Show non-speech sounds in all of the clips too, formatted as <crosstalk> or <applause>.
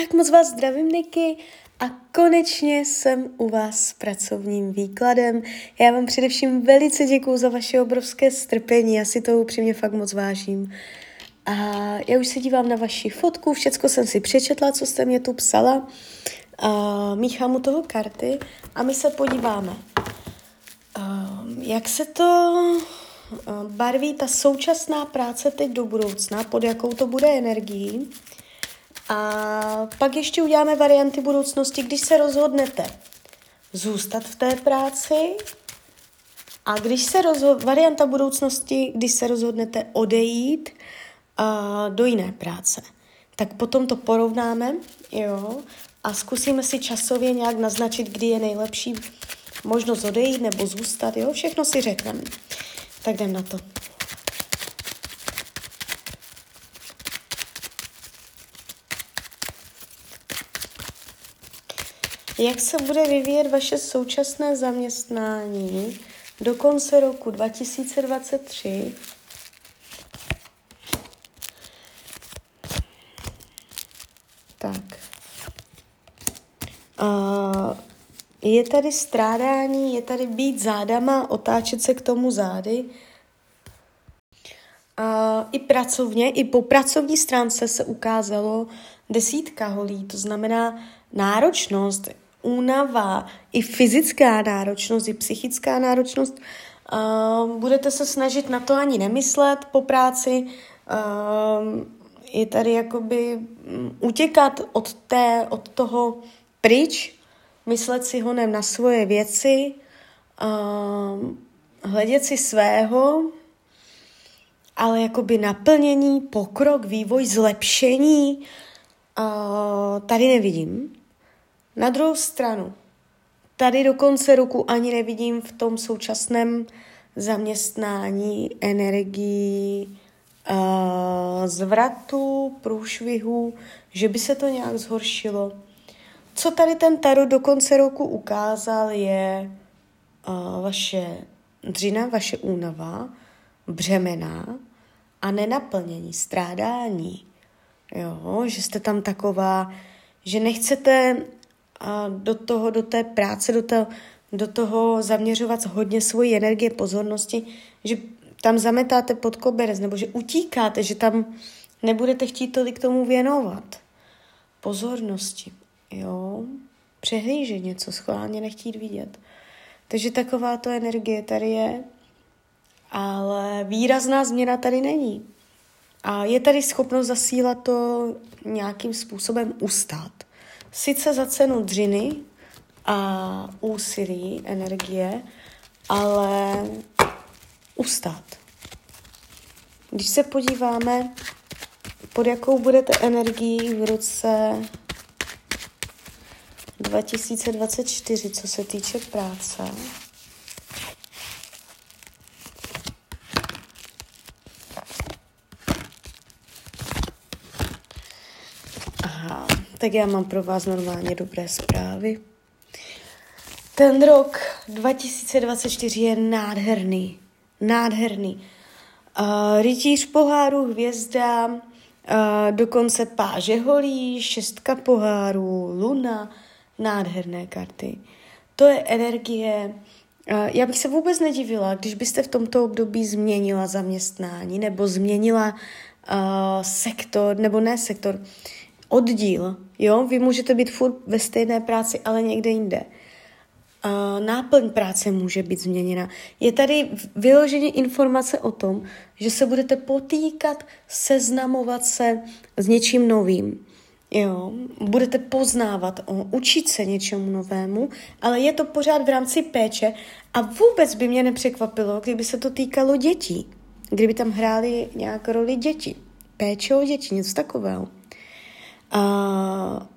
Tak moc vás zdravím, Niky, a konečně jsem u vás s pracovním výkladem. Já vám především velice děkuju za vaše obrovské strpení, já si to upřímně fakt moc vážím. A já už se dívám na vaši fotku, všecko jsem si přečetla, co jste mě tu psala. A míchám u toho karty a my se podíváme, jak se to barví ta současná práce teď do budoucna, pod jakou to bude energií. A pak ještě uděláme varianty budoucnosti, když se rozhodnete zůstat v té práci a když se rozho- varianta budoucnosti, když se rozhodnete odejít a do jiné práce, tak potom to porovnáme, jo, a zkusíme si časově nějak naznačit, kdy je nejlepší možnost odejít nebo zůstat, jo, všechno si řekneme. Tak jdem na to. Jak se bude vyvíjet vaše současné zaměstnání do konce roku 2023? Tak. Uh, je tady strádání, je tady být zádama, otáčet se k tomu zády. Uh, I pracovně, i po pracovní stránce se ukázalo desítka holí, to znamená náročnost, únava, i fyzická náročnost, i psychická náročnost. Uh, budete se snažit na to ani nemyslet po práci. Uh, je tady jakoby um, utěkat od, té, od toho pryč, myslet si honem na svoje věci, uh, hledět si svého, ale jakoby naplnění, pokrok, vývoj, zlepšení tady nevidím. Na druhou stranu, tady do konce roku ani nevidím v tom současném zaměstnání energii uh, zvratu, průšvihu, že by se to nějak zhoršilo. Co tady ten tarot do konce roku ukázal, je uh, vaše dřina, vaše únava, břemena a nenaplnění, strádání. Jo, že jste tam taková, že nechcete do toho, do té práce, do, to, do toho zaměřovat hodně svoji energie, pozornosti, že tam zametáte pod koberec, nebo že utíkáte, že tam nebudete chtít tolik tomu věnovat. Pozornosti, jo. Přehlížet něco, schválně nechtít vidět. Takže taková to energie tady je, ale výrazná změna tady není. A je tady schopnost zasílat to nějakým způsobem ustát. Sice za cenu dřiny a úsilí, energie, ale ustát. Když se podíváme, pod jakou budete energií v roce 2024, co se týče práce, tak já mám pro vás normálně dobré zprávy. Ten rok 2024 je nádherný. Nádherný. Uh, rytíř poháru, hvězda, uh, dokonce páže holí, šestka pohárů, luna, nádherné karty. To je energie. Uh, já bych se vůbec nedivila, když byste v tomto období změnila zaměstnání nebo změnila uh, sektor, nebo ne sektor, oddíl, jo, vy můžete být furt ve stejné práci, ale někde jinde. Uh, náplň práce může být změněna. Je tady vyloženě informace o tom, že se budete potýkat, seznamovat se s něčím novým. Jo, budete poznávat, o, učit se něčemu novému, ale je to pořád v rámci péče a vůbec by mě nepřekvapilo, kdyby se to týkalo dětí. Kdyby tam hráli nějak roli děti. Péče o děti, něco takového. A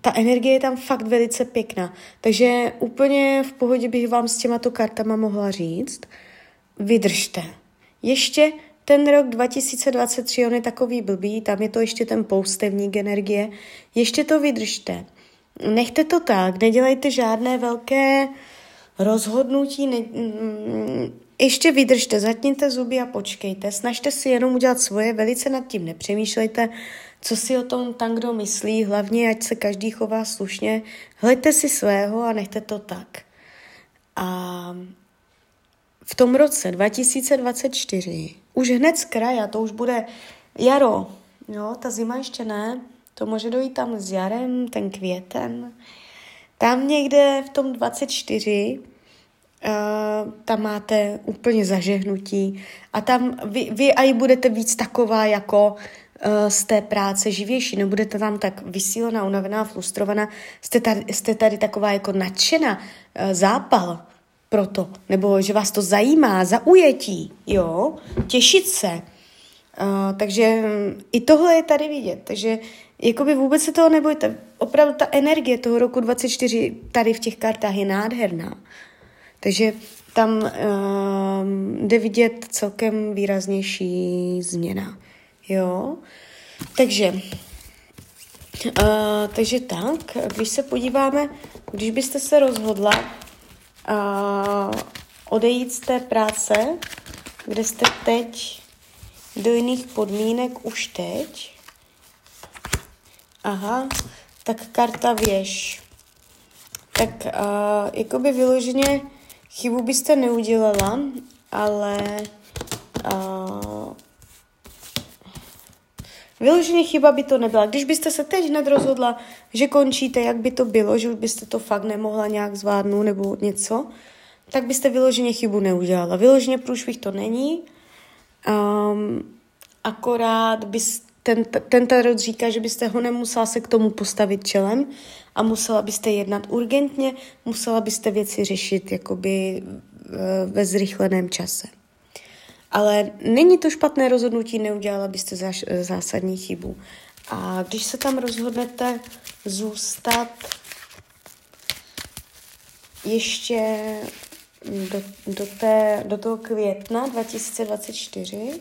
ta energie je tam fakt velice pěkná. Takže úplně v pohodě bych vám s těmato kartama mohla říct, vydržte. Ještě ten rok 2023, on je takový blbý, tam je to ještě ten poustevník energie, ještě to vydržte. Nechte to tak, nedělejte žádné velké rozhodnutí, ne, mm, ještě vydržte, zatněte zuby a počkejte, snažte si jenom udělat svoje, velice nad tím nepřemýšlejte, co si o tom tam kdo myslí, hlavně ať se každý chová slušně, hleďte si svého a nechte to tak. A v tom roce 2024, už hned z kraja, to už bude jaro, jo, ta zima ještě ne, to může dojít tam s jarem, ten květen. Tam někde v tom 24 Uh, tam máte úplně zažehnutí a tam vy, vy i budete víc taková jako z té práce živější, nebudete tam tak vysílená, unavená, frustrovaná, jste tady, jste tady taková jako nadšená, uh, zápal pro to, nebo že vás to zajímá, zaujetí, jo, těšit se. Uh, takže um, i tohle je tady vidět, takže jakoby vůbec se toho nebojte. Opravdu ta energie toho roku 24 tady v těch kartách je nádherná. Takže tam uh, jde vidět celkem výraznější změna. Jo? Takže, uh, takže tak, když se podíváme, když byste se rozhodla uh, odejít z té práce, kde jste teď do jiných podmínek už teď. Aha, tak karta věž. Tak uh, jakoby vyloženě Chybu byste neudělala, ale uh, vyloženě chyba by to nebyla. Když byste se teď hned rozhodla, že končíte, jak by to bylo, že byste to fakt nemohla nějak zvládnout nebo něco, tak byste vyloženě chybu neudělala. Vyloženě průšvih to není, um, akorát byste ten, ten tarot říká, že byste ho nemusela se k tomu postavit čelem a musela byste jednat urgentně, musela byste věci řešit jakoby eh, ve zrychleném čase. Ale není to špatné rozhodnutí, neudělala byste záš, zásadní chybu. A když se tam rozhodnete zůstat ještě do, do, té, do toho května 2024,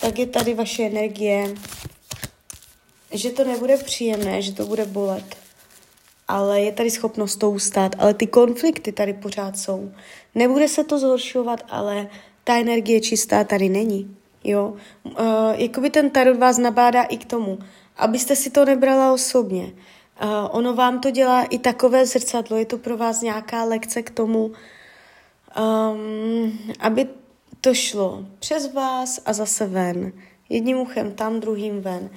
tak je tady vaše energie, že to nebude příjemné, že to bude bolet. Ale je tady schopnost to ustát, ale ty konflikty tady pořád jsou. Nebude se to zhoršovat, ale ta energie čistá tady není. Jo? Uh, jakoby ten tarot vás nabádá i k tomu, abyste si to nebrala osobně. Uh, ono vám to dělá i takové zrcadlo, je to pro vás nějaká lekce k tomu, um, aby to šlo přes vás a zase ven. Jedním uchem tam, druhým ven.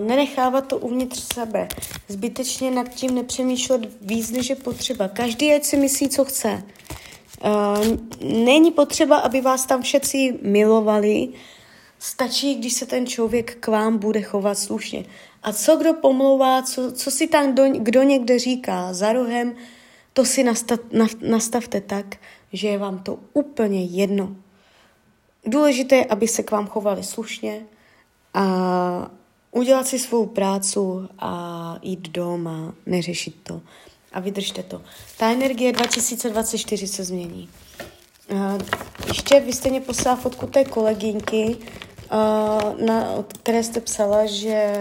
Nenechávat to uvnitř sebe. Zbytečně nad tím nepřemýšlet víc, než je potřeba. Každý ať si myslí, co chce. Není potřeba, aby vás tam všetci milovali. Stačí, když se ten člověk k vám bude chovat slušně. A co kdo pomlouvá, co, co si tam do, kdo někde říká za rohem, to si nastav, nastavte tak, že je vám to úplně jedno. Důležité je, aby se k vám chovali slušně a udělat si svou prácu a jít doma, neřešit to a vydržte to. Ta energie 2024 se změní. ještě vy jste mě poslala fotku té kolegyňky, na, od které jste psala, že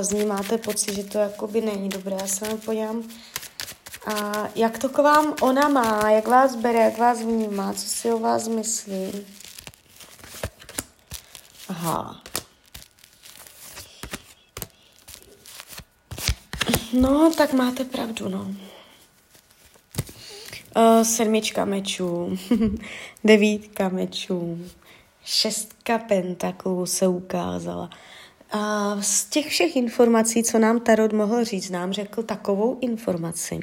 z ní máte pocit, že to jakoby není dobré. Já se podívám a jak to k vám ona má, jak vás bere, jak vás vnímá, co si o vás myslí? Aha. No, tak máte pravdu, no. Uh, sedmička mečů, <laughs> devítka mečů, šestka pentaklů se ukázala. A z těch všech informací, co nám Tarot mohl říct, nám řekl takovou informaci,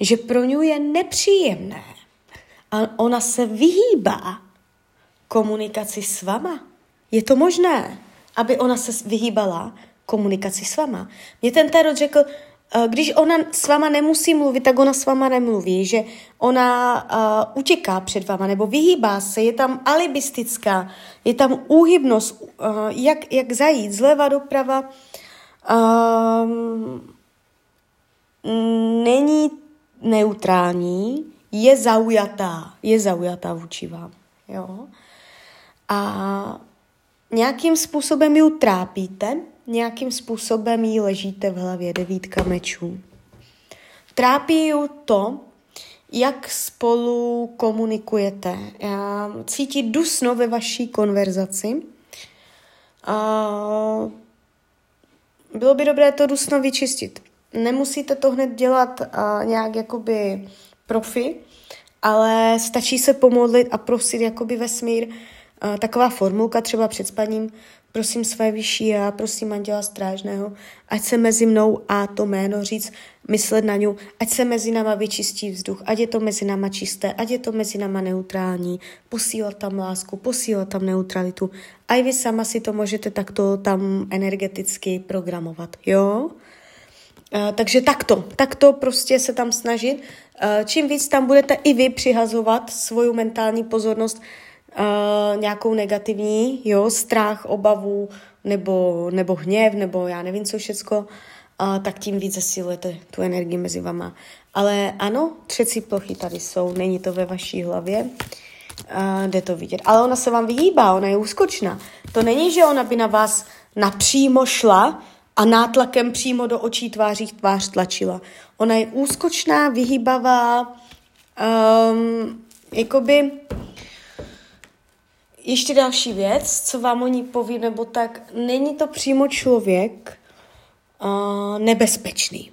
že pro ňu je nepříjemné a ona se vyhýbá komunikaci s vama. Je to možné, aby ona se vyhýbala komunikaci s vama. Mě ten Tarot řekl, Eh, když ona s váma nemusí mluvit, tak ona s váma nemluví, že ona uh, utěká před váma nebo vyhýbá se, je tam alibistická, je tam úhybnost, uh, jak, jak zajít zleva doprava. Uh, není neutrální, je zaujatá, je zaujatá vůči vám. Jo? A nějakým způsobem ji trápíte, nějakým způsobem jí ležíte v hlavě, devítka mečů. Trápí ju to, jak spolu komunikujete. Já cítí dusno ve vaší konverzaci. Uh, bylo by dobré to dusno vyčistit. Nemusíte to hned dělat uh, nějak jakoby profi, ale stačí se pomodlit a prosit jakoby vesmír, uh, taková formulka třeba před spaním, prosím své vyšší a prosím Anděla Strážného, ať se mezi mnou a to jméno říct, myslet na ňu, ať se mezi náma vyčistí vzduch, ať je to mezi náma čisté, ať je to mezi náma neutrální, posílat tam lásku, posílat tam neutralitu. A i vy sama si to můžete takto tam energeticky programovat, jo? Uh, takže takto, takto prostě se tam snažit. Uh, čím víc tam budete i vy přihazovat svoju mentální pozornost uh, nějakou negativní, jo, strach, obavu, nebo, nebo hněv, nebo já nevím co všecko, uh, tak tím víc zesilujete tu energii mezi vama. Ale ano, třecí plochy tady jsou, není to ve vaší hlavě, uh, jde to vidět. Ale ona se vám vyhýbá, ona je úskočná. To není, že ona by na vás napřímo šla a nátlakem přímo do očí tváří tvář tlačila. Ona je úskočná, vyhýbavá, um, jakoby ještě další věc, co vám o ní povím, nebo tak, není to přímo člověk uh, nebezpečný.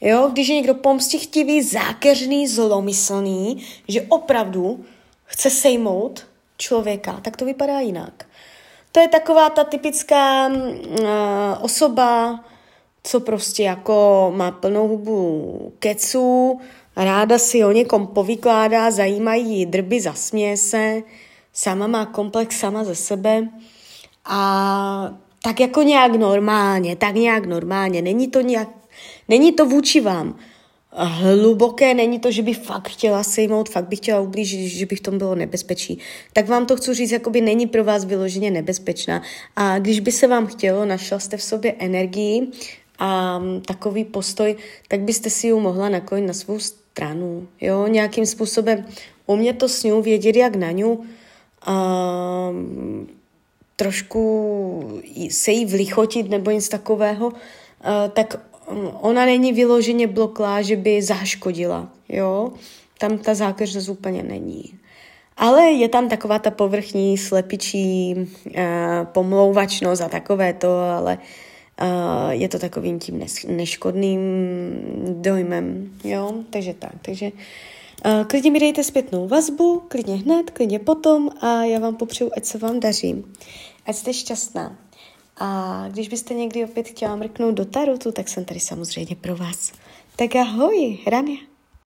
Jo, když je někdo pomstichtivý, zákeřný, zlomyslný, že opravdu chce sejmout člověka, tak to vypadá jinak. To je taková ta typická uh, osoba, co prostě jako má plnou hubu keců, ráda si o někom povykládá, zajímají drby, zasměje se, sama má komplex sama ze sebe a tak jako nějak normálně, tak nějak normálně, není to nějak, není to vůči vám hluboké, není to, že by fakt chtěla sejmout, fakt bych chtěla ublížit, že by v tom bylo nebezpečí. Tak vám to chci říct, jakoby není pro vás vyloženě nebezpečná. A když by se vám chtělo, našla jste v sobě energii a takový postoj, tak byste si ji mohla nakonit na svou stranu. Jo, nějakým způsobem umět to s ní, vědět jak na ňu, a trošku se jí vlichotit nebo nic takového, tak ona není vyloženě bloklá, že by zaškodila, jo. Tam ta zákeřnost úplně není. Ale je tam taková ta povrchní, slepičí uh, pomlouvačnost a takové to, ale uh, je to takovým tím neškodným dojmem, jo. Takže tak, takže uh, Klidně mi dejte zpětnou vazbu, klidně hned, klidně potom a já vám popřeju, ať se vám daří. Ať jste šťastná. A když byste někdy opět chtěla mrknout do tarotu, tak jsem tady samozřejmě pro vás. Tak ahoj, Rania.